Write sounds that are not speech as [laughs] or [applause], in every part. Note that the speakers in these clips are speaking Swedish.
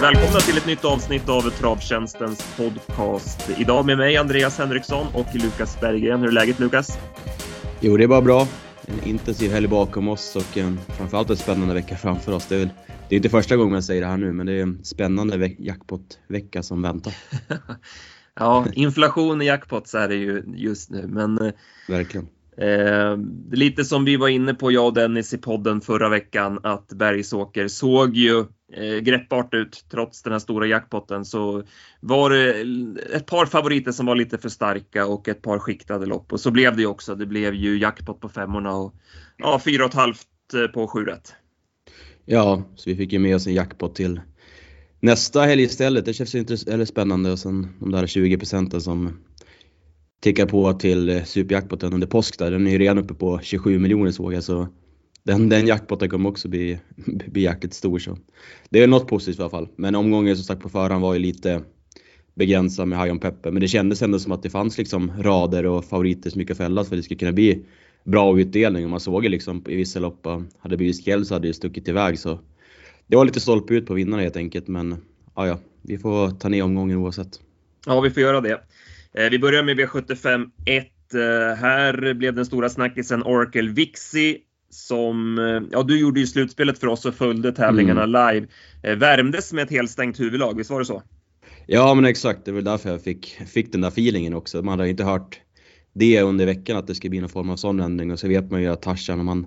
Välkomna till ett nytt avsnitt av Travtjänstens podcast. Idag med mig Andreas Henriksson och Lukas Berggren. Hur är läget Lukas? Jo, det är bara bra. En intensiv helg bakom oss och en, framförallt en spännande vecka framför oss. Det är, det är inte första gången jag säger det här nu, men det är en spännande jackpot-vecka som väntar. [laughs] ja, inflation i jackpots är det ju just nu, men eh, Verkligen. Eh, lite som vi var inne på, jag och Dennis i podden förra veckan, att Bergsåker såg ju eh, greppbart ut trots den här stora jackpotten. Så var det ett par favoriter som var lite för starka och ett par skiktade lopp. Och så blev det ju också. Det blev ju jackpot på femmorna och ja, fyra och ett halvt eh, på sju rätt. Ja, så vi fick ju med oss en jackpot till nästa helg istället. Det känns ju spännande och sen de där 20 procenten som tickar på till eh, superjackpotten superjackpoten under påsk där. Den är ju redan uppe på 27 miljoner såg jag så den, den jackpoten kommer också bli, [laughs] bli jäkligt stor. Så. Det är något positivt i alla fall. Men omgången som sagt på förhand var ju lite begränsad med High on Pepper. Men det kändes ändå som att det fanns liksom rader och favoriter som gick att fälla för att det skulle kunna bli bra utdelning. Och man såg ju liksom i vissa lopp, eh, hade det blivit skräll så hade det stuckit iväg. Så det var lite stolpe ut på vinnarna helt enkelt. Men ja, ja, vi får ta ner omgången oavsett. Ja, vi får göra det. Eh, vi börjar med V75 1. Eh, här blev den stora snackisen Oracle Vixi som, eh, ja du gjorde ju slutspelet för oss och följde tävlingarna mm. live. Värmdes med ett helstängt huvudlag, visst var det så? Ja men exakt, det var därför jag fick, fick den där feelingen också. Man hade inte hört det under veckan att det skulle bli någon form av sån ändring och så vet man ju att Tarzan om man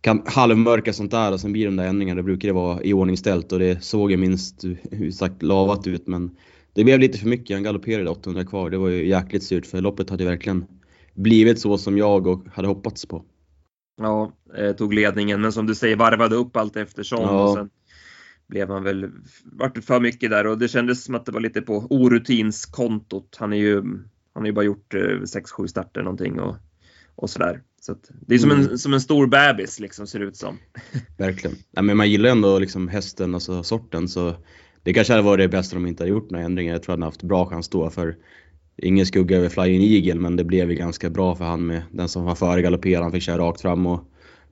kan halvmörka sånt där och sen blir de där ändringarna, då brukar det vara iordningställt och det såg ju minst sagt lavat ut men det blev lite för mycket. Han galopperade 800 kvar. Det var ju jäkligt surt för loppet hade verkligen blivit så som jag och hade hoppats på. Ja, eh, tog ledningen men som du säger varvade upp allt eftersom ja. och sen blev han väl, vart för mycket där och det kändes som att det var lite på orutinskontot. Han är ju, han har ju bara gjort 6-7 eh, starter någonting och, och sådär. Så det är som, mm. en, som en stor bebis liksom ser det ut som. Verkligen. Ja, men man gillar ändå liksom hästen, alltså sorten så det kanske hade varit det bästa om de inte hade gjort några ändringar. Jag tror att han haft bra chans då för ingen skugga över Flying Eagle men det blev ju ganska bra för han med den som var före galopperade. Han fick köra rakt fram och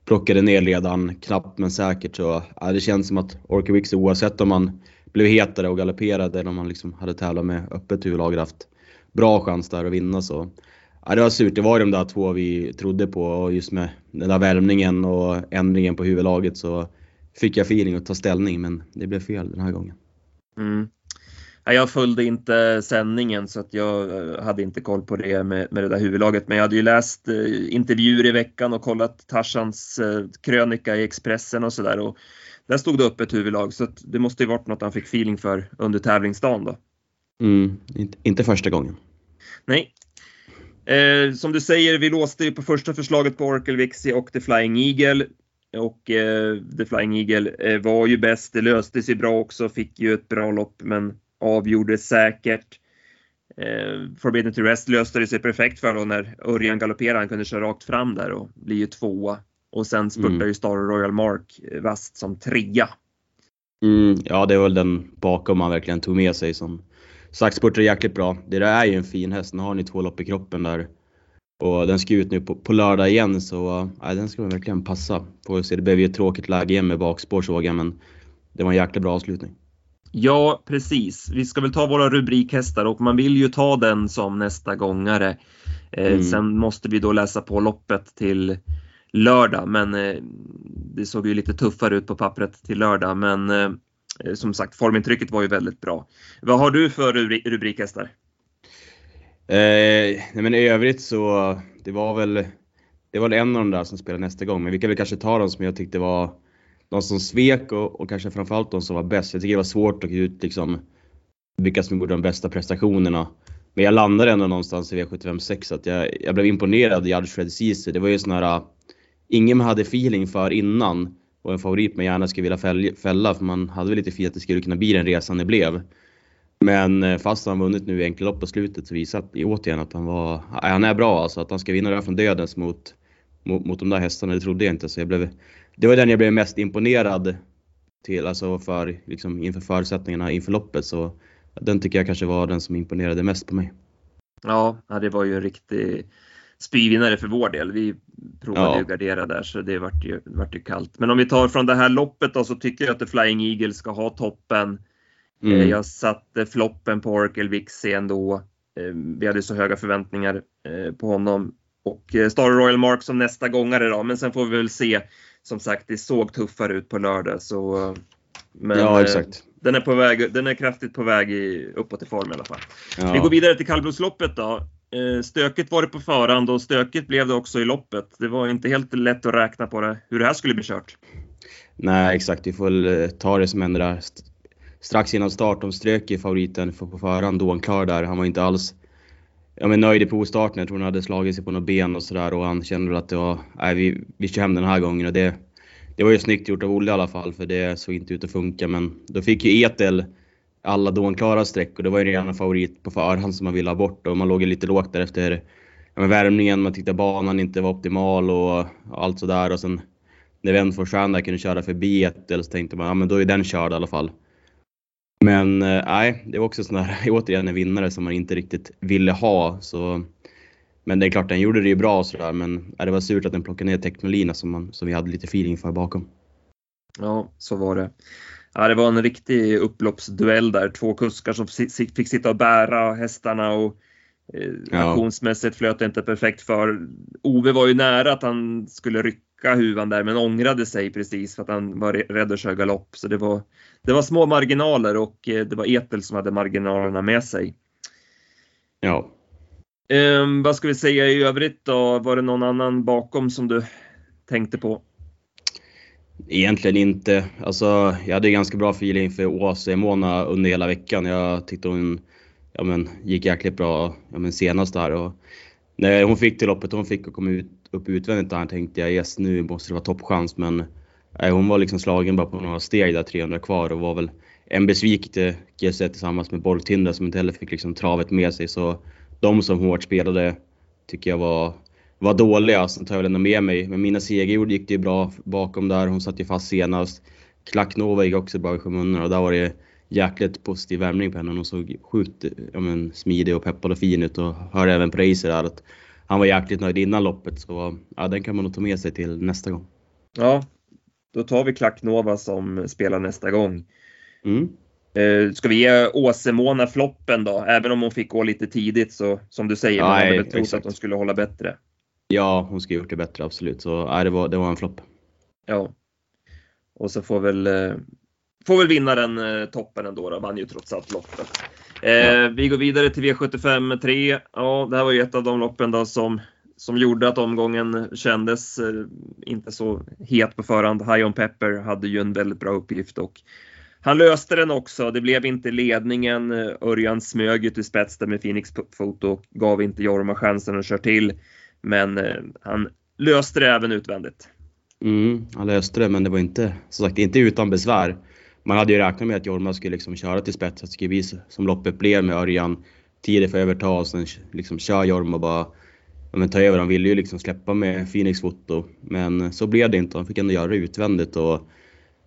plockade ner ledaren knappt men säkert. Så, ja, det känns som att Orkewix oavsett om man blev hetare och galopperade eller om man liksom hade tävlat med öppet huvudlag haft bra chans där att vinna. Så. Ja, det var surt. Det var de där två vi trodde på och just med den där värmningen och ändringen på huvudlaget så fick jag feeling att ta ställning men det blev fel den här gången. Mm. Jag följde inte sändningen så att jag eh, hade inte koll på det med, med det där huvudlaget. Men jag hade ju läst eh, intervjuer i veckan och kollat Tarzans eh, krönika i Expressen och sådär. Där stod det upp ett huvudlag så det måste ju varit något han fick feeling för under tävlingsdagen då. Mm, inte, inte första gången. Nej. Eh, som du säger, vi låste ju på första förslaget på Oracle Vixie och The Flying Eagle. Och eh, The Flying Eagle eh, var ju bäst. Det löste sig bra också, fick ju ett bra lopp men avgjorde säkert. Eh, Forbidden to Rest löste det sig perfekt för då när Örjan galopperade. Han kunde köra rakt fram där och bli ju tvåa. Och sen spurtar mm. ju Star Royal Mark vast som trea. Mm, ja, det var väl den bakom man verkligen tog med sig som sagt spurtade jäkligt bra. Det där är ju en fin häst. Nu har ni två lopp i kroppen där. Och den ska ut nu på, på lördag igen så ja, den ska verkligen passa. Får se, det blev ju ett tråkigt läge igen med bakspår såg jag men det var en jäkla bra avslutning. Ja, precis. Vi ska väl ta våra rubrikhästar och man vill ju ta den som nästa gångare. Eh, mm. Sen måste vi då läsa på loppet till lördag, men eh, det såg ju lite tuffare ut på pappret till lördag. Men eh, som sagt, formintrycket var ju väldigt bra. Vad har du för rubrikhästar? Eh, nej men i övrigt så, det var väl det var en av de där som spelade nästa gång, men vi kan väl kanske ta de som jag tyckte var de som svek och, och kanske framförallt de som var bäst. Jag tycker det var svårt att ut liksom vilka som gjorde de bästa prestationerna. Men jag landade ändå någonstans i V75 6 att jag, jag blev imponerad i Fred Ceesay. Det var ju sån här, ingen man hade feeling för innan och en favorit man gärna skulle vilja fälla för man hade väl lite feeling att det skulle kunna bli den resan det blev. Men eh, fast han vunnit nu i enkla lopp på slutet så visar det återigen att han var, han är bra alltså. Att han ska vinna det från dödens mot, mot, mot de där hästarna, det trodde jag inte. Så jag blev, det var den jag blev mest imponerad till, alltså för, liksom, inför förutsättningarna inför loppet. Så den tycker jag kanske var den som imponerade mest på mig. Ja, det var ju en riktig spyvinnare för vår del. Vi provade ja. ju gardera där så det vart ju, vart ju kallt. Men om vi tar från det här loppet då så tycker jag att The Flying Eagle ska ha toppen Mm. Jag satte floppen på Oracle Vixie ändå. Vi hade så höga förväntningar på honom. Och Star Royal Mark som nästa gångare då, men sen får vi väl se. Som sagt, det såg tuffare ut på lördag så men ja, exakt. Den är, på väg, den är kraftigt på väg i, uppåt i form i alla fall. Ja. Vi går vidare till kallblodsloppet då. Eh, stökigt var det på förhand och stökigt blev det också i loppet. Det var inte helt lätt att räkna på det, hur det här skulle bli kört. Nej, exakt. Vi får väl eh, ta det som hände där. Strax innan start, de strök ju favoriten på förhand, Doan klar där. Han var inte alls ja, men nöjd i provstarten. Jag tror han hade slagit sig på något ben och sådär och han kände väl att det var, nej vi, vi kör hem den här gången och det, det var ju snyggt gjort av Olle i alla fall för det såg inte ut att funka. Men då fick ju Etel alla dånklara streck och det var ju redan en favorit på förhand som man ville ha bort och man låg ju lite lågt där efter ja, värmningen. Man tyckte banan inte var optimal och, och allt sådär och sen när Wenfors där kunde köra förbi Etel så tänkte man ja men då är den körd i alla fall. Men eh, nej, det var också sån där, [laughs] återigen en vinnare som man inte riktigt ville ha. Så men det är klart, den gjorde det ju bra och sådär, men det var surt att den plockade ner Technolina som, man, som vi hade lite feeling för bakom. Ja, så var det. Ja, det var en riktig upploppsduell där. Två kuskar som fick sitta och bära hästarna och eh, ja. aktionsmässigt flöt det inte perfekt för. Ove var ju nära att han skulle rycka huvan där men ångrade sig precis för att han var rädd att köra galopp. Så det var, det var små marginaler och eh, det var Etel som hade marginalerna med sig. Ja, Um, vad ska vi säga i övrigt då? Var det någon annan bakom som du tänkte på? Egentligen inte. Alltså, jag hade ganska bra feeling för Åse Mona under hela veckan. Jag tyckte hon ja, men, gick jäkligt bra ja, men, senast där. Och när hon fick till loppet hon fick och kom ut, upp utvändigt där tänkte jag yes nu måste det vara toppchans. Men nej, hon var liksom slagen bara på några steg där 300 kvar och var väl en besvikelse tillsammans med Bolltindra som inte heller fick liksom travet med sig. Så de som hårt spelade tycker jag var, var dåliga. Sen tar jag väl ändå med mig. Men Mina Segerjord gick det ju bra bakom där. Hon satt ju fast senast. Klacknova gick också bra i skymundan och där var det jäkligt positiv värmning på henne. Hon såg sjukt ja, men, smidig och peppad och fin ut och hörde även på Racer där att han var jäkligt nöjd innan loppet. Så ja, den kan man nog ta med sig till nästa gång. Ja, då tar vi Klacknova som spelar nästa gång. Mm. Uh, ska vi ge Åsemona floppen då? Även om hon fick gå lite tidigt så som du säger, man hade väl trott att hon skulle hålla bättre. Ja, hon skulle gjort det bättre absolut. Så nej, det, var, det var en flopp. Ja. Och så får väl, uh, får väl vinnaren uh, toppen ändå då. Vann ju trots allt loppet. Ja. Vi går vidare till V75 3. Ja, det här var ju ett av de loppen då som, som gjorde att omgången kändes inte så het på förhand. High on Pepper hade ju en väldigt bra uppgift och han löste den också. Det blev inte ledningen. Örjan smög ut i spets där med Phoenix Foto. Gav inte Jorma chansen att köra till. Men eh, han löste det även utvändigt. Mm, han löste det, men det var inte, som sagt, inte utan besvär. Man hade ju räknat med att Jorma skulle liksom köra till spets, att det skulle bli som loppet blev med Örjan. Tidigt för överta och sen liksom kör Jorma bara men, ta över. Han ville ju liksom släppa med Phoenix Foto, men så blev det inte. Han fick ändå göra det utvändigt och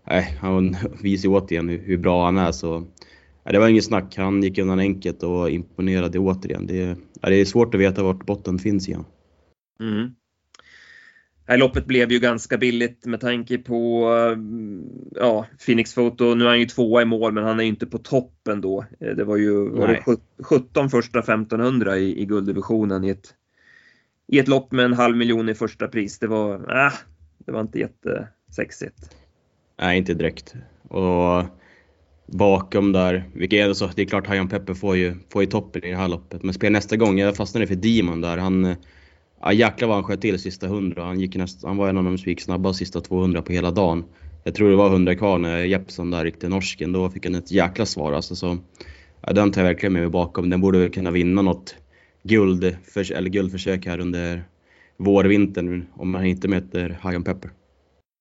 nej, han [laughs] visar ju återigen hur, hur bra han är. Så, nej, det var inget snack. Han gick undan enkelt och imponerade återigen. Det, nej, det är svårt att veta vart botten finns igen. Mm loppet blev ju ganska billigt med tanke på ja, Phoenix Photo. Nu är han ju tvåa i mål, men han är ju inte på toppen då. Det var ju var det 17 första 1500 i, i gulddivisionen i ett, i ett lopp med en halv miljon i första pris. Det var, äh, det var inte jättesexigt. Nej, inte direkt. Och bakom där, vilket är så, det är klart Hajan Pepper får ju, får ju toppen i det här loppet. Men spel nästa gång, jag fastnade för Demon där. Han, ja, jäklar vad han sköt till sista 100. Han, gick näst, han var en av de som gick snabbast sista 200 på hela dagen. Jag tror det var 100 kvar när Jeppson där ryckte norsken. Då fick han ett jäkla svar alltså. Så, ja, den tar jag verkligen med mig bakom. Den borde väl kunna vinna något guld, för, eller guldförsök här under vårvintern om man inte möter Hajan Pepper.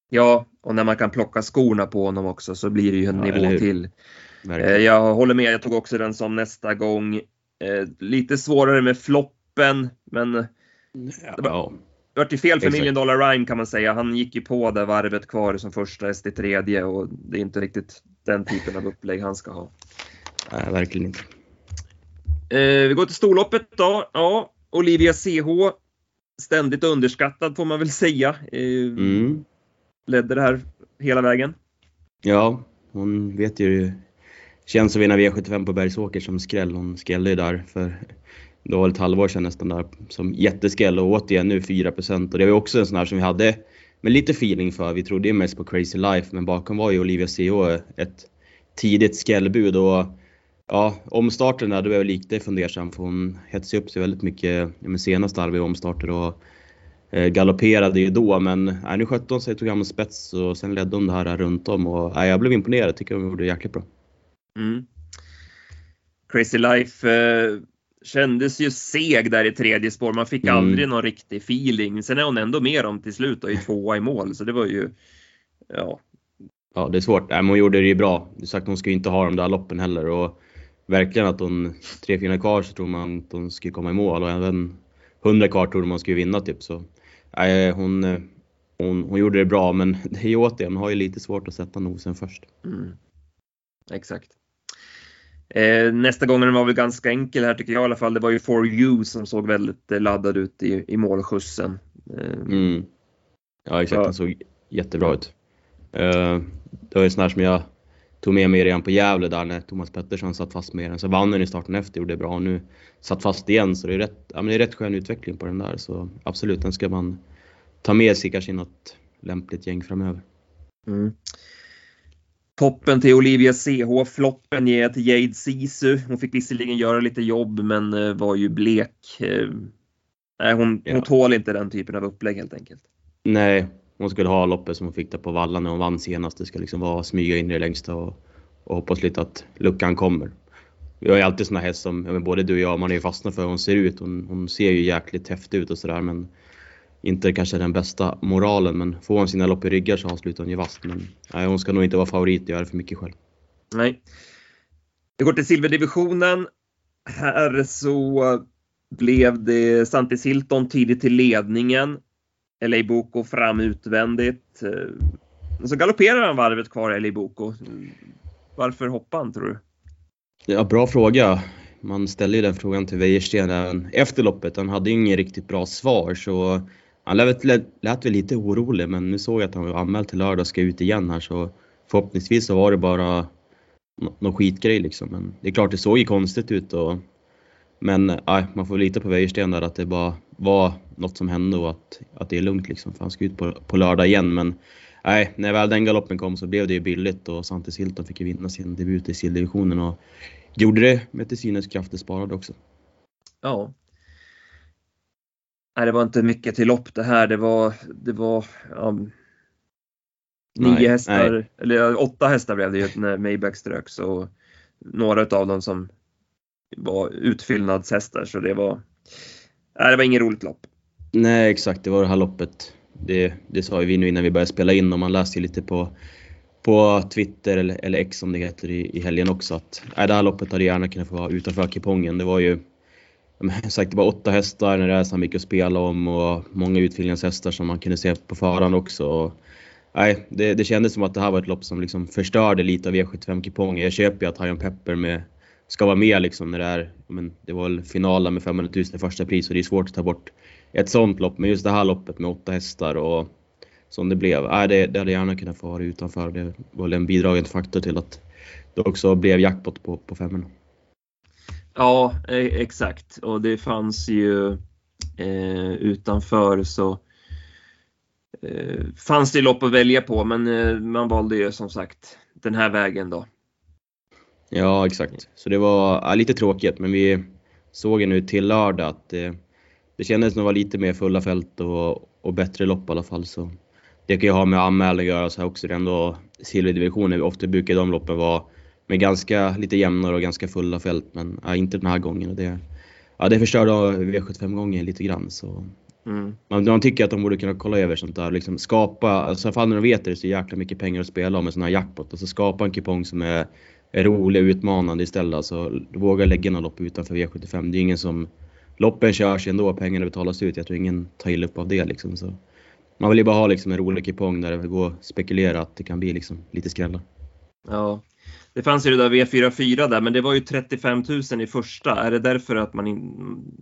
Ja, och när man kan plocka skorna på honom också så blir det ju en ja, nivå till. Verkligen. Jag håller med, jag tog också den som nästa gång. Eh, lite svårare med floppen, men det var, det var fel för Million Dollar Rhyme kan man säga. Han gick ju på där varvet kvar som första häst i tredje och det är inte riktigt den typen av upplägg han ska ha. Nej, verkligen inte. Eh, vi går till storloppet då. Ja, Olivia CH. Ständigt underskattad får man väl säga. Eh, mm ledde det här hela vägen. Ja, hon vet ju känns som vinna V75 på Bergsåker som skräll. Hon skrällde ju där för det var ett halvår sedan nästan där som jätteskräll och återigen nu 4% och det var också en sån här som vi hade med lite feeling för. Vi trodde ju mest på Crazy Life men bakom var ju Olivia C.O. ett tidigt skällbud och ja, omstarten där, då är jag lite fundersam för hon hetsade upp sig väldigt mycket med senaste halvåret omstarter och eh, galopperade ju då men nej, nu skötte hon sig, tog hand om spets och sen ledde hon det här runt om och nej, jag blev imponerad, tycker hon gjorde det jäkligt bra. Mm. Crazy Life eh, kändes ju seg där i tredje spår. Man fick mm. aldrig någon riktig feeling. Sen är hon ändå med dem till slut och i tvåa i mål, så det var ju ja. Ja, det är svårt. Nej, men hon gjorde det ju bra. Du sagt hon skulle inte ha de där loppen heller och verkligen att hon tre fina kvar så tror man att hon skulle komma i mål och även 100 kvar trodde man skulle vinna typ så. Nej, hon, hon, hon gjorde det bra men [laughs] det är ju återigen, hon har ju lite svårt att sätta nosen först. Mm. Exakt. Eh, nästa gången var väl ganska enkel här tycker jag i alla fall. Det var ju For You som såg väldigt eh, laddad ut i, i målskjutsen. Eh, mm. Ja exakt, ja. den såg jättebra ut. Eh, det var ju sån här som jag tog med mig redan på Gävle där när Thomas Pettersson satt fast med den. Så vann den i starten efter, gjorde det bra. Och nu satt fast igen så det är rätt, ja, men det är rätt skön utveckling på den där. Så absolut, den ska man ta med sig kanske i något lämpligt gäng framöver. Mm. Toppen till Olivia CH, floppen ger jag till Jade Sisu. Hon fick visserligen göra lite jobb men eh, var ju blek. Eh, nej, hon, ja. hon tål inte den typen av upplägg helt enkelt. Nej, hon skulle ha loppet som hon fick där på vallan när hon vann senast. Det ska liksom vara smyga in i det längsta och, och hoppas lite att luckan kommer. Vi har ju alltid såna hästar som, ja, både du och jag, man är ju fastnat för hur hon ser ut. Hon, hon ser ju jäkligt häftig ut och sådär men inte kanske den bästa moralen men får hon sina lopp i ryggar så avslutar hon ju vasst. Men nej, hon ska nog inte vara favorit och göra för mycket själv. Nej. Vi går till silverdivisionen. Här så blev det Santis Hilton tidigt till ledningen. LA Boko fram utvändigt. Så galopperar han varvet kvar, LA Boko. Varför hoppade han tror du? Ja, bra fråga. Man ställde ju den frågan till Wäjersten även efter loppet. Han hade inget riktigt bra svar så han lät, lät väl lite orolig men nu såg jag att han var anmäld till lördag och ska ut igen här så förhoppningsvis så var det bara någon skitgrej liksom. Men det är klart det såg ju konstigt ut och men aj, man får lita på Wäjersten där att det bara var något som hände och att, att det är lugnt liksom för han ska ut på, på lördag igen men nej, när väl den galoppen kom så blev det ju billigt och Santis Hilton fick ju vinna sin debut i silldivisionen och gjorde det med till synes krafter sparade också. Ja, Nej, det var inte mycket till lopp det här. Det var, det var um, nio nej, hästar, nej. eller åtta hästar blev det ju när Maybach ströks och några av dem som var utfyllnadshästar så det var, nej, det var inget roligt lopp. Nej exakt, det var det här loppet. Det, det sa vi nu innan vi började spela in och man läste ju lite på, på Twitter eller, eller X som det heter i, i helgen också att nej, det här loppet hade gärna kunnat få vara utanför kupongen. Det var ju sagt, det var åtta hästar när det är så mycket att spela om och många utfyllnadshästar som man kunde se på förhand också. Och, nej, det, det kändes som att det här var ett lopp som liksom förstörde lite av e V75-kupongen. Jag köper ju att Hajon Pepper med, ska vara med liksom när det är, men det var väl finalen med 500 000 i första pris och det är svårt att ta bort ett sånt lopp. Men just det här loppet med åtta hästar och som det blev, nej, det, det hade gärna kunnat få vara utanför. Det var väl en bidragande faktor till att det också blev jackpot på, på 500. Ja, e- exakt. Och det fanns ju eh, utanför så eh, fanns det lopp att välja på men eh, man valde ju som sagt den här vägen då. Ja, exakt. Så det var ja, lite tråkigt men vi såg ju nu till lördag att eh, det kändes som det var lite mer fulla fält och, och bättre lopp i alla fall. Så det kan ju ha med anmälning att göra så här också. Det är ändå silverdivisionen, ofta brukar de loppen vara med ganska lite jämnare och ganska fulla fält men ja, inte den här gången. Det, ja, det förstörde V75-gången lite grann. Så. Mm. Man, man, tycker att de borde kunna kolla över sånt där. Liksom skapa, alltså fall när de vet att det är så jäkla mycket pengar att spela om med sån här jackpot. Alltså skapa en kupong som är, är rolig och utmanande istället. Alltså, våga lägga några lopp utanför V75. Det är ingen som... Loppen körs ändå, pengarna betalas ut. Jag tror ingen tar illa upp av det liksom. Så. Man vill ju bara ha liksom en rolig kupong där det går att spekulera att det kan bli liksom lite skrällar. Ja, det fanns ju det där V44 där, men det var ju 35 000 i första. Är det därför att man, in,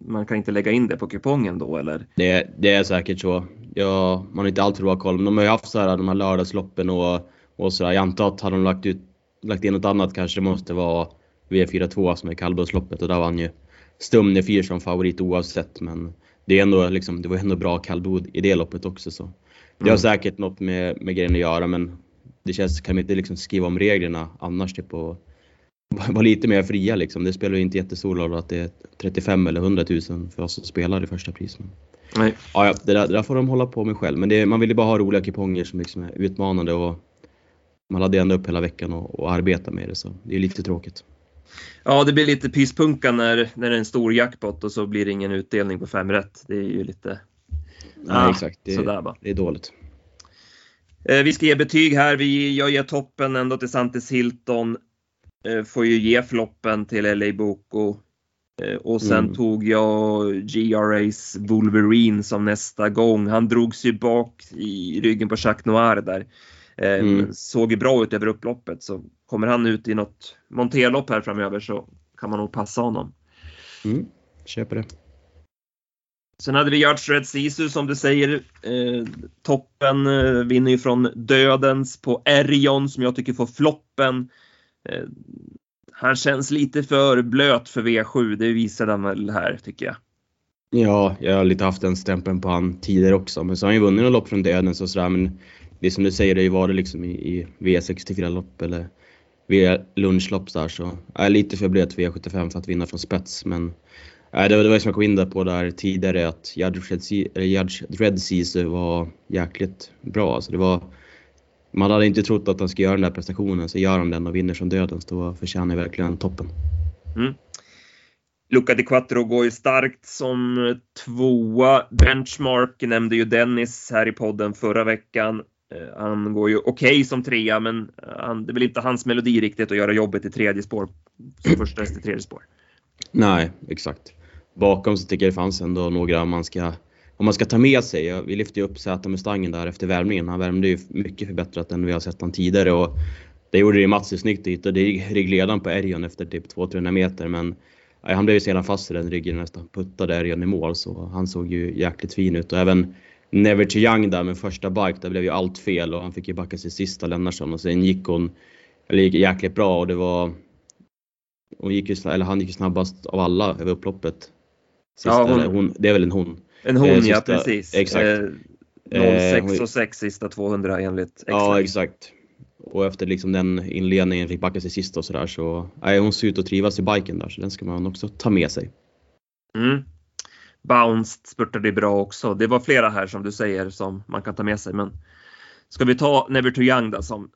man kan inte lägga in det på kupongen då eller? Det, det är säkert så. Ja, man har inte alltför bra koll, men de har ju haft så här, de här lördagsloppen och, och så där. Jag antar att hade de lagt ut lagt in något annat kanske det måste vara V42 som är kallblodsloppet och där vann ju Stumne 4 som favorit oavsett men det, är ändå, liksom, det var ändå bra kallblod i det loppet också. Så. Det har mm. säkert något med, med grejen att göra men det känns, kan vi inte liksom skriva om reglerna annars typ och [laughs] vara lite mer fria liksom. Det spelar ju inte jättestor roll att det är 35 eller 100 000 för oss som spelar i första pris. Men... Nej. Ja, det, där, det där får de hålla på med själv. Men det, man vill ju bara ha roliga kuponger som liksom är utmanande och man hade ändå upp hela veckan och, och arbeta med det så det är lite tråkigt. Ja, det blir lite pyspunka när, när det är en stor jackpot och så blir det ingen utdelning på fem rätt. Det är ju lite... Nej, ah, exakt. Det, sådär bara. det är dåligt. Eh, vi ska ge betyg här. Vi, jag ger toppen ändå till Santis Hilton. Eh, får ju ge floppen till LA Boko. Eh, och sen mm. tog jag GRAs Wolverine som nästa gång. Han drogs ju bak i ryggen på Jacques Noir där. Eh, mm. Såg ju bra ut över upploppet så kommer han ut i något monterlopp här framöver så kan man nog passa honom. Mm. Köper det. Sen hade vi Yards Red Sisu som du säger. Eh, toppen eh, vinner ju från Dödens på Erion som jag tycker får floppen. Eh, han känns lite för blöt för V7, det visar han väl här tycker jag. Ja, jag har lite haft den stämpeln på han tidigare också, men så har han ju vunnit några lopp från Dödens och sådär, men det är som du säger, det har ju varit liksom i, i V64-lopp eller V-lunchlopp där så jag är lite för blöt V75 för att vinna från spets, men Nej, det var det som jag kom in där på där tidigare att Judge Dread Season var jäkligt bra. Alltså det var, man hade inte trott att han skulle göra den där prestationen, så gör han den och vinner som dödens, då förtjänar verkligen toppen. Mm. Luca di Quattro går ju starkt som tvåa. Benchmark nämnde ju Dennis här i podden förra veckan. Eh, han går ju okej okay som trea, men han, det är väl inte hans melodi riktigt att göra jobbet i tredje spår, som första häst i tredje spår. Nej, exakt. Bakom så tycker jag det fanns ändå några man ska om man ska ta med sig, vi lyfte ju upp Zäta Mustangen där efter värmningen. Han värmde ju mycket förbättrat än vi har sett honom tidigare och det gjorde det Mats snyggt Det hitta ryggledaren på Erjon efter typ 200-300 meter men han blev ju sedan fast i den ryggen nästan. Puttade Erjon i mål så han såg ju jäkligt fin ut. Och även Never to Young där med första bike, där blev ju allt fel och han fick ju backa sig sista Lennartsson. Och sen gick hon, eller gick jäkligt bra och det var hon gick ju, eller han gick ju snabbast av alla över upploppet. Sista, ja, hon, hon, det är väl en hon. En hon, eh, sista, ja precis. Exakt. Eh, 06 och 6 sista 200 enligt exakt. Ja, exakt. Och efter liksom den inledningen fick backa sig sista och sådär så, nej, hon ser ut att trivas i biken där så den ska man också ta med sig. Mm. Bounced spurtade bra också. Det var flera här som du säger som man kan ta med sig men ska vi ta Never Too Young då som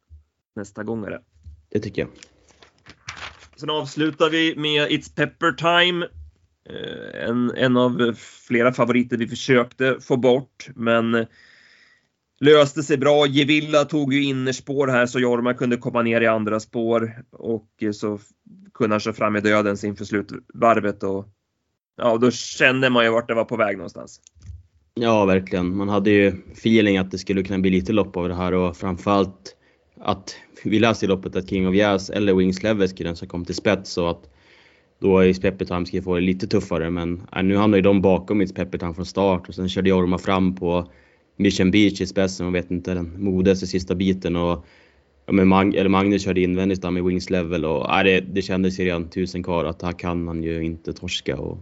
nästa gångare? Det tycker jag. Sen avslutar vi med It's Pepper Time. Eh, en, en av flera favoriter vi försökte få bort, men löste sig bra. Gevilla tog ju innerspår här så Jorma kunde komma ner i andra spår och eh, så kunde han köra fram i dödens inför slutvarvet och ja, då kände man ju vart det var på väg någonstans. Ja, verkligen. Man hade ju feeling att det skulle kunna bli lite lopp av det här och framförallt att vi läste i loppet att King of Jazz eller Wings Leveski den som kom till spets och att då i Peppertime ska få det lite tuffare men äh, nu hamnar ju de bakom i Peppertime från start och sen körde Jorma fram på Mission Beach i spetsen och vet inte den modigaste sista biten och ja, men Mag eller Magnus körde invändigt med Wings Level och äh, det, det kändes ju redan tusen kvar att här kan han ju inte torska och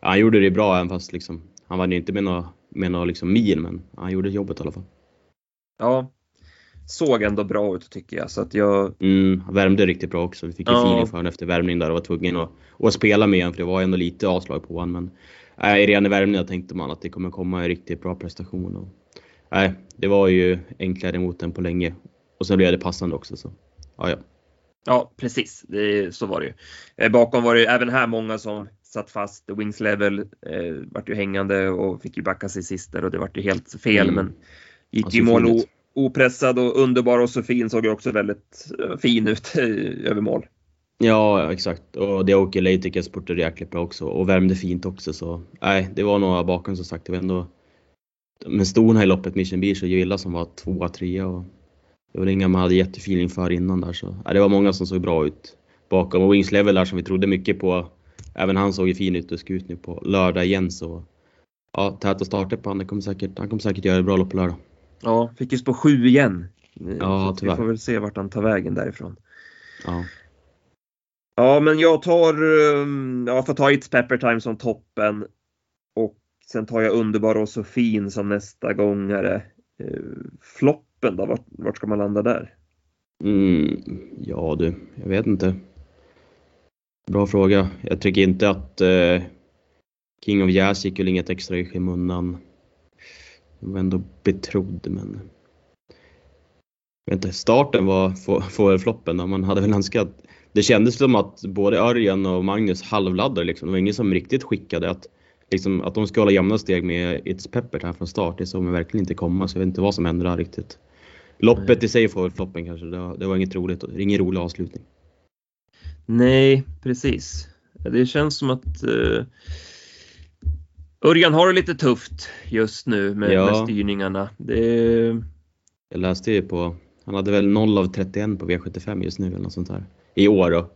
ja, han gjorde det bra även fast liksom han vann ju inte med några med några liksom mil men han gjorde jobbet i alla fall. Ja, såg ändå bra ut tycker jag. Så att jag... Mm, värmde riktigt bra också. Vi fick ju ja. feeling för honom efter värmning där och var tvungen att, att spela med honom för det var ändå lite avslag på honom. Men äh, redan i värmningen tänkte man att det kommer komma en riktigt bra prestation. Och, äh, det var ju enklare mot den på länge. Och sen blev det passande också. Så. Ja, ja. ja precis. Det, så var det ju. Eh, bakom var det även här många som satt fast. Wings level eh, vart ju hängande och fick ju backa sig sist där och det vart ju helt fel. Mm. Men gick alltså, ju mål opressad och underbar och så fin såg ju också väldigt eh, fin ut [laughs] över mål. Ja, exakt. Och det åker Leitikens spurtade jäkligt bra också och värmde fint också. Så nej, det var några bakom som sagt. Det var ändå med storna i loppet, Mission Beach och Gilla som var tvåa, trea och det var inga man hade jättefeeling för innan där. Så nej, det var många som såg bra ut bakom. Och Wings Level där som vi trodde mycket på. Även han såg ju fin ut och ska ut nu på lördag igen så ja, täta starter på honom. Han kommer säkert, han kommer säkert göra ett bra lopp på lördag. Ja, fick ju spå sju igen. Ja, tyvärr. Vi får väl se vart han tar vägen därifrån. Ja. Ja, men jag tar, um, jag får ta It's Pepper Time som toppen. Och sen tar jag Underbar och så fin som nästa gångare. Eh, floppen då, vart, vart ska man landa där? Mm, ja du, jag vet inte. Bra fråga. Jag tycker inte att eh, King of Jazz gick väl inget extra i skymundan. Var ändå betrodd men... Jag vet inte, starten var fågelfloppen. Man hade väl önskat... Det kändes som att både Örjan och Magnus halvladdade liksom. Det var ingen som riktigt skickade att, liksom, att de ska hålla jämna steg med It's Pepper här från start. Det såg man verkligen inte komma så jag vet inte vad som hände där riktigt. Loppet i sig får floppen kanske. Det var, det var inget roligt, ingen rolig avslutning. Nej, precis. Det känns som att uh, Örjan har det lite tufft just nu med, ja. med styrningarna. Det... Jag läste ju på, han hade väl 0 av 31 på V75 just nu eller något sånt där. I år då.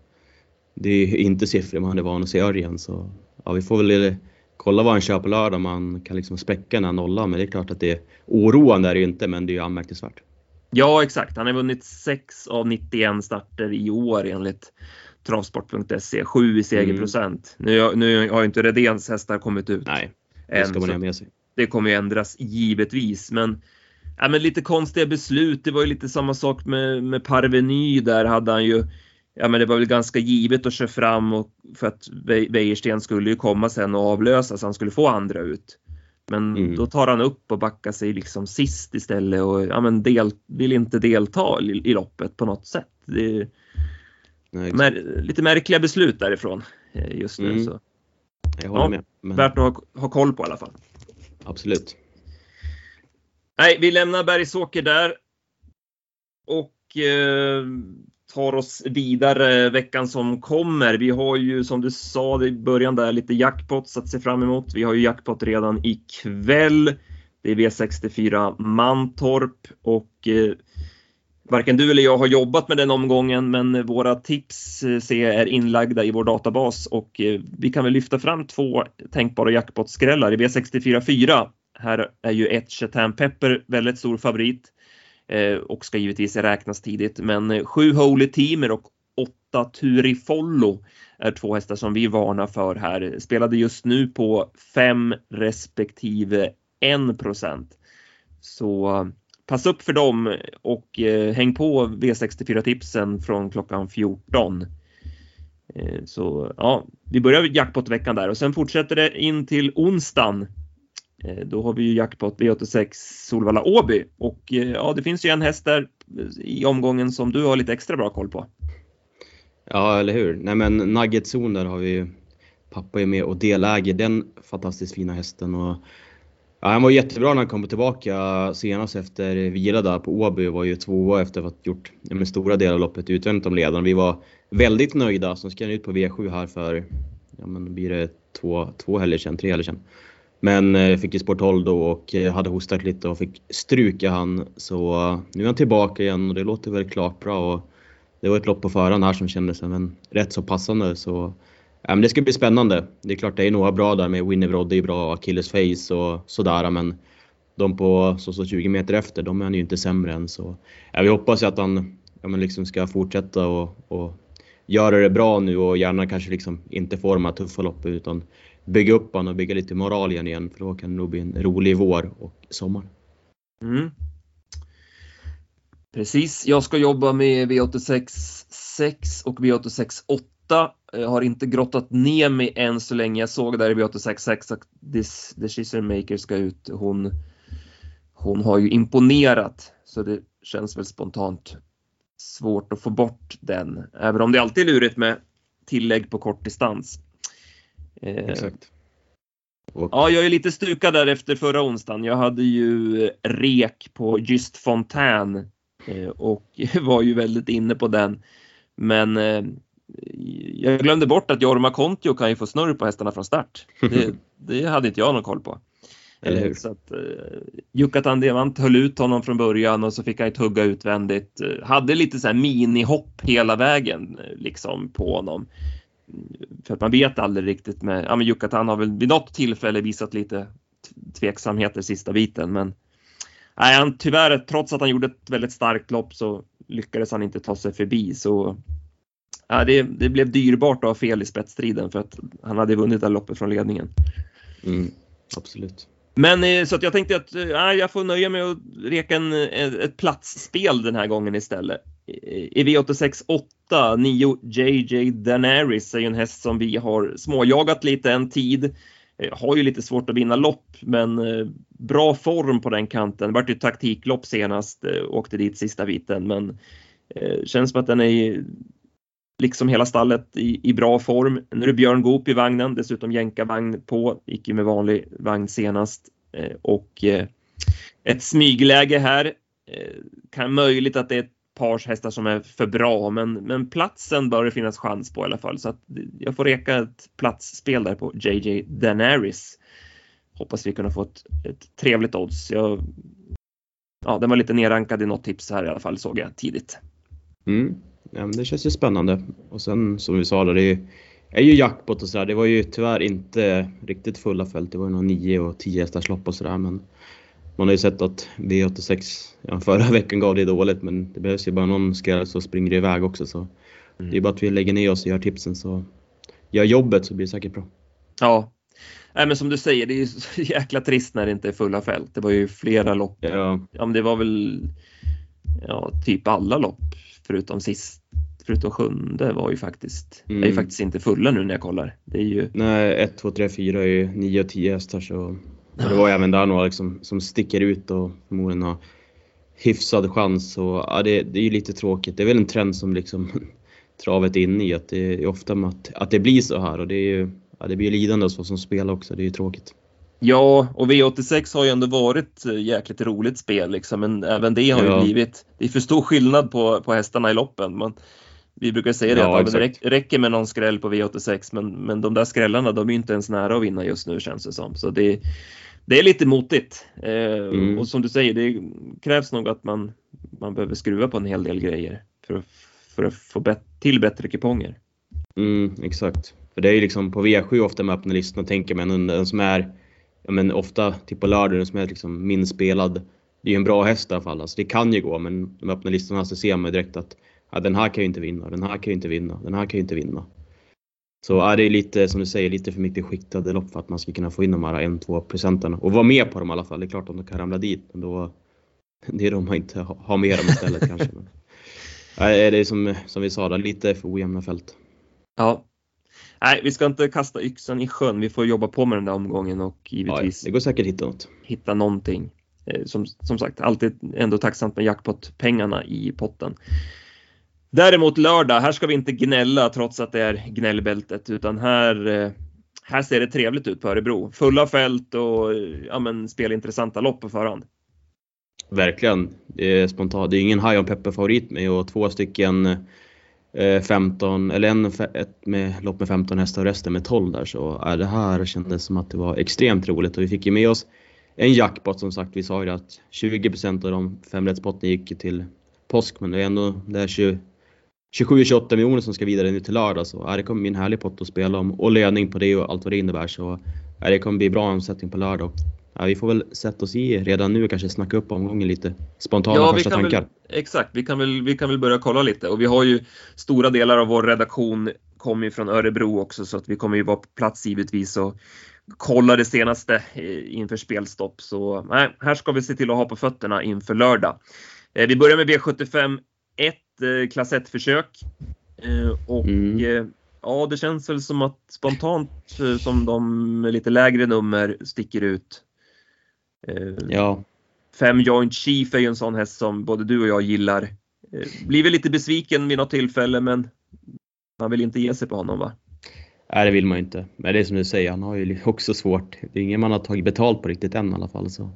Det är inte siffror man är van att se Örjan så ja, vi får väl kolla vad han kör på lördag man kan liksom spräcka den här nollan. Men det är klart att det är oroande är det ju inte men det är ju anmärkningsvärt. Ja exakt, han har vunnit 6 av 91 starter i år enligt travsport.se, 7 i segerprocent. Mm. Nu, nu har ju inte Redéns hästar kommit ut. Nej, det ska man ha med sig. Det kommer ju ändras givetvis, men, ja, men lite konstiga beslut. Det var ju lite samma sak med, med Parveny. Där hade han ju, ja men det var väl ganska givet att köra fram och för att Wäjersten skulle ju komma sen och avlösa så han skulle få andra ut. Men mm. då tar han upp och backar sig liksom sist istället och ja, men del, vill inte delta i, i loppet på något sätt. Det, Mär, lite märkliga beslut därifrån eh, just nu. Mm. Så. Jag håller ja, med. Men... Värt att ha, ha koll på i alla fall. Absolut. Nej, vi lämnar Bergsåker där. Och eh, tar oss vidare veckan som kommer. Vi har ju som du sa i början där lite jackpots att se fram emot. Vi har ju jackpot redan ikväll. Det är V64 Mantorp och eh, varken du eller jag har jobbat med den omgången men våra tips eh, ser jag är inlagda i vår databas och eh, vi kan väl lyfta fram två tänkbara jackpot-skrällar i V64 4. Här är ju ett Chateau Pepper väldigt stor favorit eh, och ska givetvis räknas tidigt men sju Holy Teamer och åtta Turifollo är två hästar som vi varnar för här. Spelade just nu på 5 respektive 1 procent. Så pass upp för dem och eh, häng på V64-tipsen från klockan 14. Eh, så ja, vi börjar jackpot-veckan där och sen fortsätter det in till onsdagen. Eh, då har vi ju jackpot V86 Solvalla Åby och eh, ja, det finns ju en häst där eh, i omgången som du har lite extra bra koll på. Ja, eller hur? Nej, men Nuggetzon där har vi ju. pappa är med och deläger den fantastiskt fina hästen och Ja, han var jättebra när han kom tillbaka senast efter vila där på Åby. Var ju tvåa efter att ha gjort med stora delar av loppet utvändigt om ledaren. Vi var väldigt nöjda. Så ska han ut på V7 här för, ja men blir det två, två helger sedan, tre helger sedan. Men eh, fick ju sport 12 då och eh, hade hostat lite och fick stryka han. Så eh, nu är han tillbaka igen och det låter väl klart bra. Och det var ett lopp på förhand här som kändes men rätt så passande. Så men det ska bli spännande. Det är klart det är några bra där med Winnebrod, det är bra, Achilles Face och sådär men de på så, så 20 meter efter, de är han ju inte sämre än. Så, ja, vi hoppas att han ja, men liksom ska fortsätta och, och göra det bra nu och gärna kanske liksom inte få de här tuffa loppen utan bygga upp honom och bygga lite moral igen, igen för då kan det nog bli en rolig vår och sommar. Mm. Precis, jag ska jobba med V86 6 och V86 8 jag har inte grottat ner mig än så länge. Jag såg där i V866 att This Decision Maker ska ut. Hon, hon har ju imponerat så det känns väl spontant svårt att få bort den. Även om det alltid är lurigt med tillägg på kort distans. Eh, Exakt. Och... Ja, jag är lite stukad där efter förra onsdagen. Jag hade ju rek på Just Fontaine eh, och [laughs] var ju väldigt inne på den. Men eh, jag glömde bort att Jorma Kontio kan ju få snurr på hästarna från start. [laughs] Det, det hade inte jag någon koll på. Eller Så att, uh, Yucatan Diamant höll ut honom från början och så fick han ett hugga utvändigt. Uh, hade lite så här minihopp hela vägen uh, liksom på honom. För att man vet aldrig riktigt med, ja men Yucatan har väl vid något tillfälle visat lite tveksamheter sista biten men nej, han, tyvärr trots att han gjorde ett väldigt starkt lopp så lyckades han inte ta sig förbi så Ja, det, det blev dyrbart att ha fel i spetsstriden för att han hade vunnit det loppet från ledningen. Mm, absolut. Men eh, så att jag tänkte att äh, jag får nöja mig att reka en, ett platsspel den här gången istället. I V86 8, 9 JJ Daenerys är ju en häst som vi har småjagat lite en tid. Har ju lite svårt att vinna lopp, men bra form på den kanten. Det vart ju taktiklopp senast, åkte dit sista biten, men känns som att den är liksom hela stallet i, i bra form. Nu är det Björn Goop i vagnen, dessutom jänkarvagn på, gick ju med vanlig vagn senast eh, och eh, ett smygläge här. Eh, kan möjligt att det är ett par hästar som är för bra, men, men platsen bör det finnas chans på i alla fall. Så att jag får reka ett platsspel där på JJ Danaris. Hoppas vi kunna få ett, ett trevligt odds. Jag, ja, den var lite nerrankad i något tips här i alla fall såg jag tidigt. Mm. Ja, men det känns ju spännande. Och sen som vi sa då, det är ju jackpot och sådär. Det var ju tyvärr inte riktigt fulla fält. Det var ju nog 9 och 10 hästars lopp och sådär. Men man har ju sett att V86, ja, förra veckan gav det dåligt men det behövs ju bara någon skräll så springer det iväg också. Så mm. Det är bara att vi lägger ner oss och gör tipsen så gör jobbet så blir det säkert bra. Ja, Nej, men som du säger, det är ju [laughs] så jäkla trist när det inte är fulla fält. Det var ju flera lopp. Ja. ja men det var väl ja, typ alla lopp förutom sist, förutom sjunde var ju faktiskt, mm. är ju faktiskt inte fulla nu när jag kollar. Det är ju... Nej, 1, 2, 3, 4 är ju 9 och 10 hästar så och det var även där några liksom, som sticker ut och förmodligen har hyfsad chans. Och, ja, det, det är ju lite tråkigt. Det är väl en trend som liksom [laughs] travet är inne i, att det är ofta att, att det blir så här och det, är ju, ja, det blir ju lidande hos oss som spelar också. Det är ju tråkigt. Ja, och V86 har ju ändå varit jäkligt roligt spel liksom, men även det har ja. ju blivit, det är för stor skillnad på, på hästarna i loppen. Man, vi brukar säga det ja, att det räcker med någon skräll på V86, men, men de där skrällarna de är inte ens nära att vinna just nu känns det som. Så det, det är lite motigt. Eh, mm. Och som du säger, det krävs nog att man, man behöver skruva på en hel del grejer för att, för att få bet till bättre kuponger. Mm, exakt. För det är ju liksom på V7 ofta med öppna listorna tänker man den som är, ja men ofta typ på lördag, den som är liksom minst spelad. Det är ju en bra häst i alla fall, alltså det kan ju gå men de öppna listorna så ser man direkt att ja, den här kan ju inte vinna, den här kan ju inte vinna, den här kan ju inte vinna. Så ja, det är lite som du säger, lite för mycket skiktade lopp för att man ska kunna få in de här 1-2 procenten och vara med på dem i alla fall. Det är klart om de kan ramla dit, men då det är de man inte har med dem istället kanske. Men, [laughs] ja, det är som, som vi sa, där, lite för ojämna fält. Ja. Nej, vi ska inte kasta yxan i sjön. Vi får jobba på med den där omgången och givetvis. Ja, det går säkert hitta något. Hitta någonting. Eh, som, som sagt, alltid ändå tacksamt med jackpot-pengarna i potten. Däremot lördag, här ska vi inte gnälla trots att det är gnällbältet, utan här, eh, här ser det trevligt ut på Örebro. Fulla fält och ja, men, spelintressanta lopp på förhand. Verkligen. Det är spontant. Det är ingen high on pepper favorit med och två stycken Eh, 15, eller en ett med lopp med 15 hästar och resten med 12 där så eh, det här kändes som att det var extremt roligt och vi fick ju med oss en jackpot som sagt. Vi sa ju att 20% av de fem rättspotten gick till påsk men det är ändå det är 20, 27-28 miljoner som ska vidare nu till lördag så eh, det kommer bli en härlig pott att spela om och löning på det och allt vad det innebär så det kommer bli bra omsättning på lördag. Ja, vi får väl sätta oss i redan nu och kanske snacka upp omgången lite. Spontana ja, första tankar. Väl, exakt, vi kan, väl, vi kan väl börja kolla lite och vi har ju stora delar av vår redaktion kommer från Örebro också så att vi kommer ju vara på plats givetvis och kolla det senaste inför spelstopp. Så nej, här ska vi se till att ha på fötterna inför lördag. Eh, vi börjar med V75 1 eh, klass 1-försök. Eh, och mm. Eh, ja, det känns väl som att spontant som de lite lägre nummer sticker ut. Ja. Fem Joint Chief är ju en sån häst som både du och jag gillar. Blir väl lite besviken vid något tillfälle men man vill inte ge sig på honom va? Nej det vill man inte. Men det är som du säger, han har ju också svårt. Det är ingen man har tagit betalt på riktigt än i alla fall. Så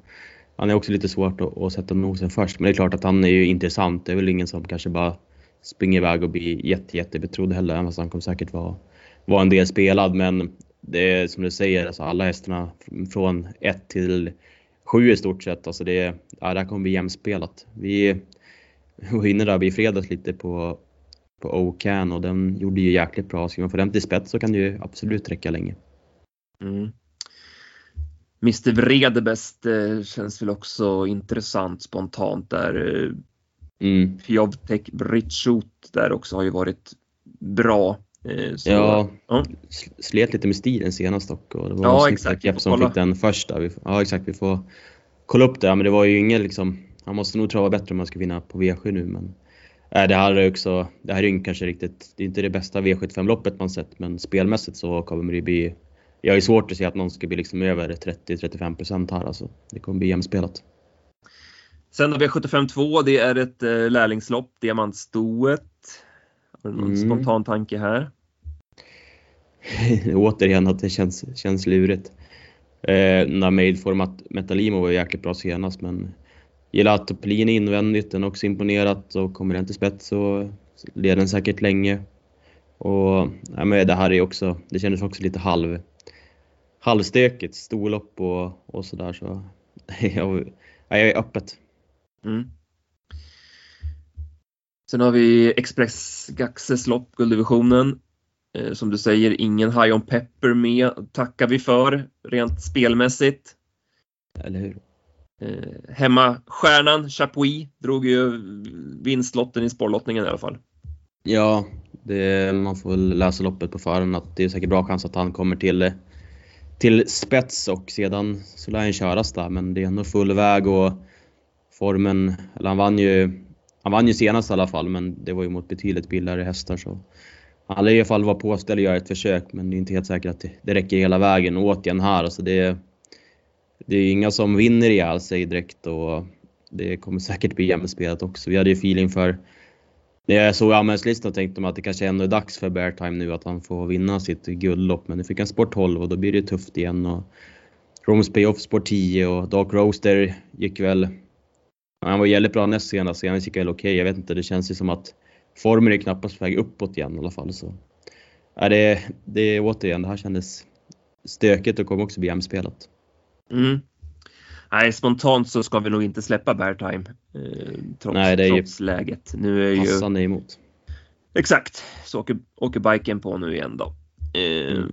han är också lite svårt att, att sätta nosen först. Men det är klart att han är ju intressant. Det är väl ingen som kanske bara springer iväg och blir jätte, jättebetrodd heller. Även fast han kommer säkert vara, vara en del spelad. Men det är som du säger, alltså alla hästarna från 1 till 7 i stort sett. Alltså det, ja, det här kommer bli jämspelat. Vi [laughs] var inne där i fredags lite på, på Ocan och den gjorde ju jäkligt bra. Ska man få den till spets så kan det ju absolut räcka länge. Mm. Mr Vredebest eh, känns väl också intressant spontant där. Mm. Fjovtek Britschut där också har ju varit bra. Eh, så, Ja, ja. sl- slet lite med stilen senast dock. Och det var Ja, exakt. kolla. fick den första. Vi, ja exakt, vi får kolla upp det. Men det var ju ingen liksom, han måste nog trava bättre om han ska vinna på V7 nu. Men äh, det här är också, det här är ju kanske riktigt, det är inte det bästa V75-loppet man sett. Men spelmässigt så kommer det bli, jag är svårt att se att någon ska bli liksom över 30-35% här alltså. Det kommer bli jämspelat. Sen har vi 75-2, det är ett eh, lärlingslopp, Diamantstoet. Har du någon Mm. spontan tanke här? [laughs] Återigen att det känns, känns lurigt. Eh, Made format Metalimo var jäkligt bra senast men Gelato Pelini invändigt, den har också imponerat och kommer den till spets så leder den säkert länge. Och ja, men det här är också, det kändes också lite halv, halvstökigt, storlopp och, och sådär så [laughs] jag, ja, jag är öppet. Mm. Sen har vi Express Gaxes lopp, gulddivisionen. Eh, som du säger, ingen High on Pepper med, tackar vi för rent spelmässigt. Eller hur? Eh, hemma stjärnan Chapuis drog ju vinstlotten i spårlottningen i alla fall. Ja, det, man får väl läsa loppet på förhand att det är säkert bra chans att han kommer till, till spets och sedan så lär han köras där men det är ändå full väg och formen, eller han vann ju, han vann ju senast i alla fall men det var ju mot betydligt billigare hästar så han lär i alla fall vara påställd och göra ett försök men det är inte helt säkert att det, det räcker hela vägen och återigen här alltså det, det är inga som vinner ihjäl sig direkt och det kommer säkert bli jämspelat också. Vi hade ju feeling för när jag såg anmälningslistan tänkte man att det kanske ändå är dags för Bear Time nu att han får vinna sitt guldlopp. Men nu fick han sport 12 och då blir det tufft igen. Och Roms Payoff sport 10 och Dark Roaster gick väl... Han var jävligt bra näst senast, senast gick väl okej. Jag vet inte, det känns ju som att formen är knappast på väg uppåt igen i alla fall. Så. Ja, det, det är återigen, det här kändes stökigt och kommer också bli jämspelat. Mm. Nej, spontant så ska vi nog inte släppa Time. Eh, trots, Nej, det är ju trots läget. Nu är ju... Passande emot. Exakt, så åker, åker biken på nu igen då. Eh, Mm.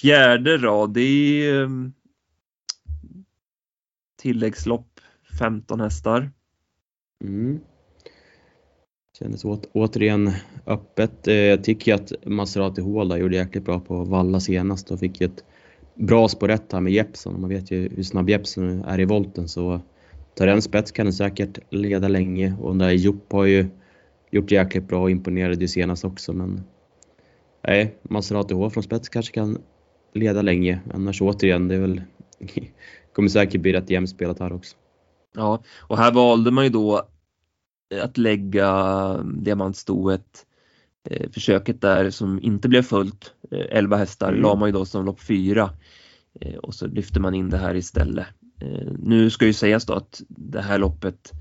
Fjärde rad, det är eh, tilläggslopp 15 hästar. Mm. Kändes åt, återigen öppet. Eh, jag tycker att Maserati Håla gjorde jäkligt bra på Valla senast och fick ett bra spår rätt här med Jeppson. Man vet ju hur snabb Jeppson är i volten så tar den spets kan den säkert leda länge och den där Jopp har ju gjort jäkligt bra och imponerade ju senast också men nej, Maserati H från spets kanske kan leda länge. Annars återigen, det är väl [laughs] kommer säkert bli rätt jämspelat här också. Ja, och här valde man ju då att lägga diamantstoet eh, försöket där som inte blev fullt, eh, 11 hästar, Mm. la man ju då som lopp 4 eh, och så lyfter man in det här istället. Eh, nu ska ju sägas då att det här loppet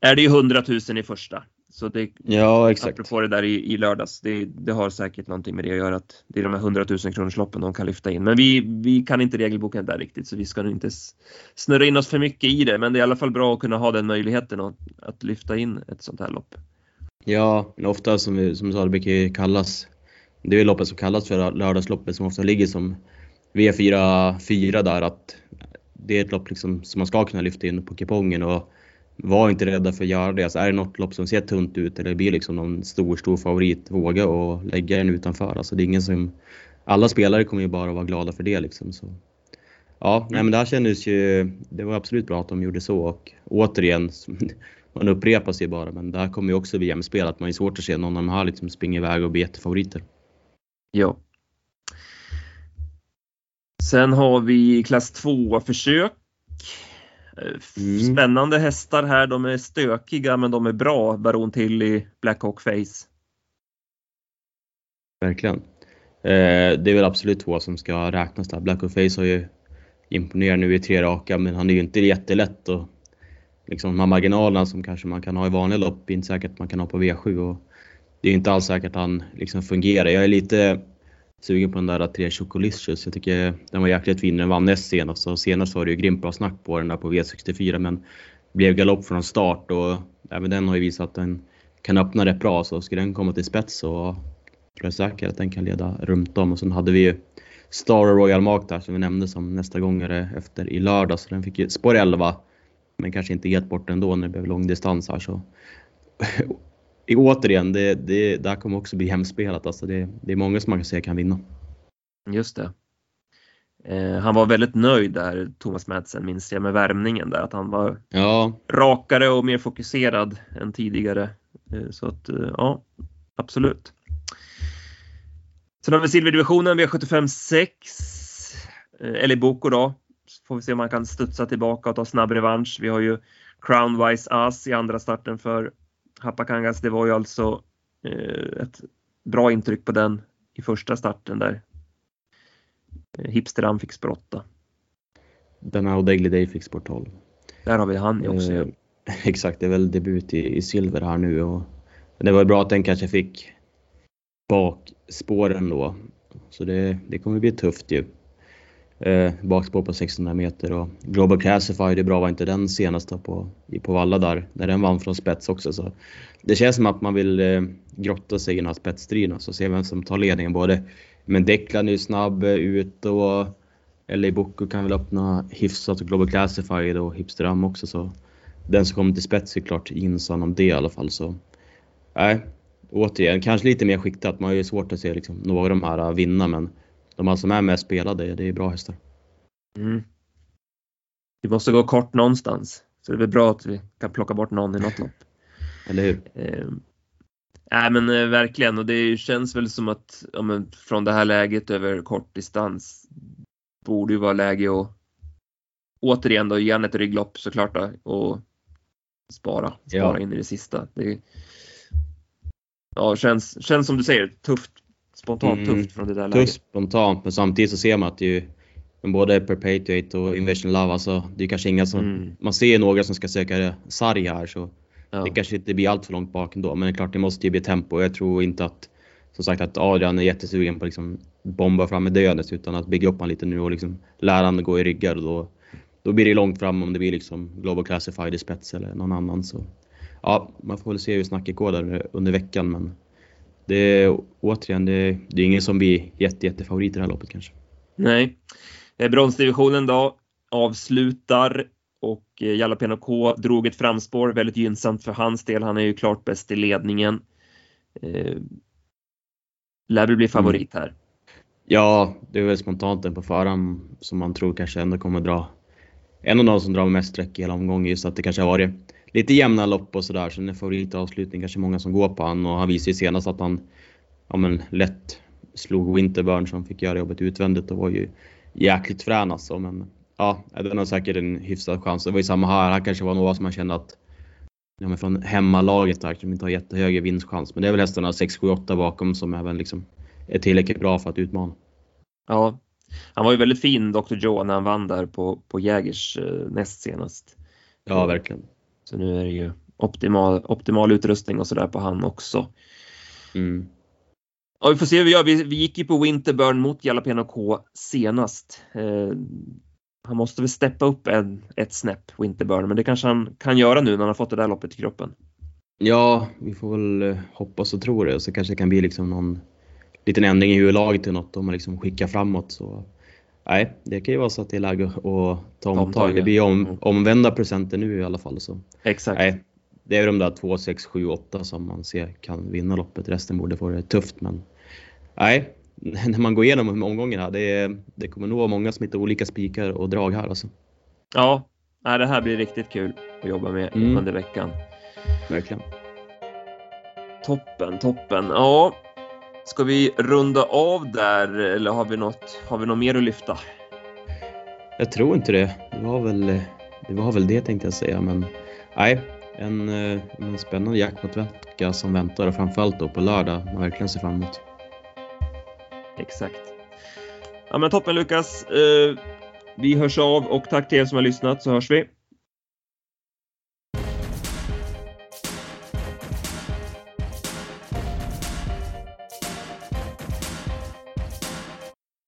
är det ju 100 000 i första. Så det, Ja, exakt. apropå det där i, i lördags, det, det har säkert någonting med det att göra att det är de här 100 000 kronors loppen de kan lyfta in. Men vi, vi kan inte regelboken där riktigt så vi ska nog inte snurra in oss för mycket i det. Men det är i alla fall bra att kunna ha den möjligheten att, att lyfta in ett sånt här lopp. Ja, men ofta som, vi, som du sa, det brukar ju kallas, det är loppet som kallas för lördagsloppet som ofta ligger som V4 4 där att det är ett lopp liksom som man ska kunna lyfta in på kupongen och var inte rädda för att göra det. Alltså är det något lopp som ser tunt ut eller det blir liksom någon stor, stor favorit, våga och lägga den utanför. Alltså det är ingen som, alla spelare kommer ju bara vara glada för det liksom. Så. Ja, nej men det här kändes ju, det var absolut bra att de gjorde så och återigen, [laughs] man upprepar sig bara men det här kommer ju också bli jämspelat. Man är svårt att se någon av de här liksom springa iväg och bli jättefavoriter. Ja. Sen har vi klass 2 försök. Mm. Spännande hästar här. De är stökiga men de är bra. Baron Tilly, Black Hawk Face. Verkligen. Eh, det är väl absolut två som ska räknas där. Black Face har ju imponerat nu i tre raka men han är ju inte jättelätt och liksom de här marginalerna som kanske man kan ha i vanliga lopp inte säkert att man kan ha på V7 och det är inte alls säkert att han liksom fungerar. Jag är lite sugen på den där tre Chocolicious. Jag tycker den var jäkligt fin. Den vann näst senast och senast var det ju grymt bra snack på den där på V64 men blev galopp från start och även den har ju visat att den kan öppna rätt bra så ska den komma till spets så jag säkert att den kan leda runt om. Och sen hade vi ju Star Royal Mark där som vi nämnde som nästa gångare efter i lördag. Så den fick ju spår 11. Men kanske inte helt bort ändå när det blev lång distans här så återigen, det, det där kommer också bli hemspelat. Alltså det, det är många som man kan säga kan vinna. Just det. Eh, han var väldigt nöjd där, Thomas Madsen, minns jag, med värmningen där. Att han var ja. rakare och mer fokuserad än tidigare. Eh, så att, eh, ja, absolut. Sen har vi silverdivisionen, V75 6. Eli Boko då. Så får vi se om han kan studsa tillbaka och ta snabb revansch. Vi har ju Crownwise As i andra starten för Hapakangas. Det var ju alltså eh, ett bra intryck på den i första starten där. Eh, Hipsteram fick spotta. Benau Daily Day fick sport 12. Där har vi han också. Eh, [laughs] exakt, det är väl debut i, i silver här nu och det var bra att den kanske fick bakspåren då. Så det, det kommer bli tufft ju. Eh, bakspår på 1600 meter och Global Classified, det bra var inte den senaste på, på Valla där, när den vann från spets också. Så det känns som att man vill eh, grotta sig i den här spetsstriden och se vem som tar ledningen. Både, men Declan är ju snabb eh, ut och LA Boko kan väl öppna hyfsat och Global Classified och Hipsteram också. Så den som kommer till spets är klart insan om det i alla fall. Så nej, återigen, kanske lite mer skiktat. Man har ju svårt att se liksom, några av de här vinna, men de som är med spelade, det är bra hästar. Mm. Vi måste gå kort någonstans, så det är väl bra att vi kan plocka bort någon i något lopp. [laughs] Eller hur? Eh, nej men eh, verkligen och det känns väl som att ja, men, från det här läget över kort distans borde ju vara läge att återigen då igen ett rygglopp såklart då, och spara, spara ja. in i det sista. Det, ja, känns, känns som du säger tufft spontant mm, tufft från det där läget. Tufft spontant, men samtidigt så ser man att det är ju både Perpetuate och Invasion Love, alltså det är kanske inga som, mm. man ser några som ska söka sarg här så ja. det kanske inte blir allt för långt bak ändå. Men det är klart, det måste ju bli tempo. Jag tror inte att, som sagt, att Adrian är jättesugen på att liksom bomba fram med dödens utan att bygga upp honom lite nu och liksom lära honom att gå i ryggar och då, då blir det långt fram om det blir liksom Global Classified i spets eller någon annan. Så ja, man får väl se hur snacket går där under veckan men det är återigen, det, det är ingen som blir jätte, jättefavorit i det här loppet kanske. Nej. Eh, bronsdivisionen då avslutar och eh, Jalapeno K drog ett framspår, väldigt gynnsamt för hans del. Han är ju klart bäst i ledningen. Eh, lär väl bli favorit här. Mm. Ja, det är väl spontant den på förhand som man tror kanske ändå kommer dra. En av de som drar mest streck i hela omgången just att det kanske har varit lite jämna lopp och sådär. Så en favoritavslutning kanske många som går på han och han visade ju senast att han ja, men, lätt slog Winterburn som fick göra jobbet utvändigt och var ju jäkligt frän alltså. Men ja, den har säkert en hyfsad chans. Det var ju samma här. Han kanske var några som man kände att ja, men från hemmalaget där som inte har jättehög vinstchans. Men det är väl hästarna 6, 7, 8 bakom som även liksom är tillräckligt bra för att utmana. Ja, han var ju väldigt fin Dr. Joe när han vann där på, på Jägers eh, näst senast. Ja, verkligen. Så nu är det ju optimal, optimal utrustning och sådär på han också. Mm. Ja, vi får se hur vi gör. Vi, vi gick ju på Winterburn mot Jalapeno K senast. Eh, han måste väl steppa upp en, ett snäpp, Winterburn, men det kanske han kan göra nu när han har fått det där loppet i kroppen. Ja, vi får väl eh, hoppas och tro det och så kanske det kan bli liksom någon liten ändring i huvudlaget till något om man liksom skickar framåt. Så nej, det kan ju vara så att det är läge att ta omtag. Det blir om, mm. omvända procenter nu i alla fall. Så. Exakt. Nej, det är de där 2, 6, 7, 8 som man ser kan vinna loppet. Resten borde få det tufft men nej, [laughs] när man går igenom omgångarna, det, det kommer nog vara många som hittar olika spikar och drag här alltså. Ja, det här blir riktigt kul att jobba med mm. under veckan. Verkligen. Toppen, toppen. Ja, Ska vi runda av där eller har vi något, har vi något mer att lyfta? Jag tror inte det. Det var väl det, var väl det tänkte jag säga, men nej, en, en spännande jackpot-vecka som väntar och framförallt då på lördag. Man verkligen ser fram emot. Exakt. Ja men toppen Lukas. Eh, vi hörs av och tack till er som har lyssnat så hörs vi.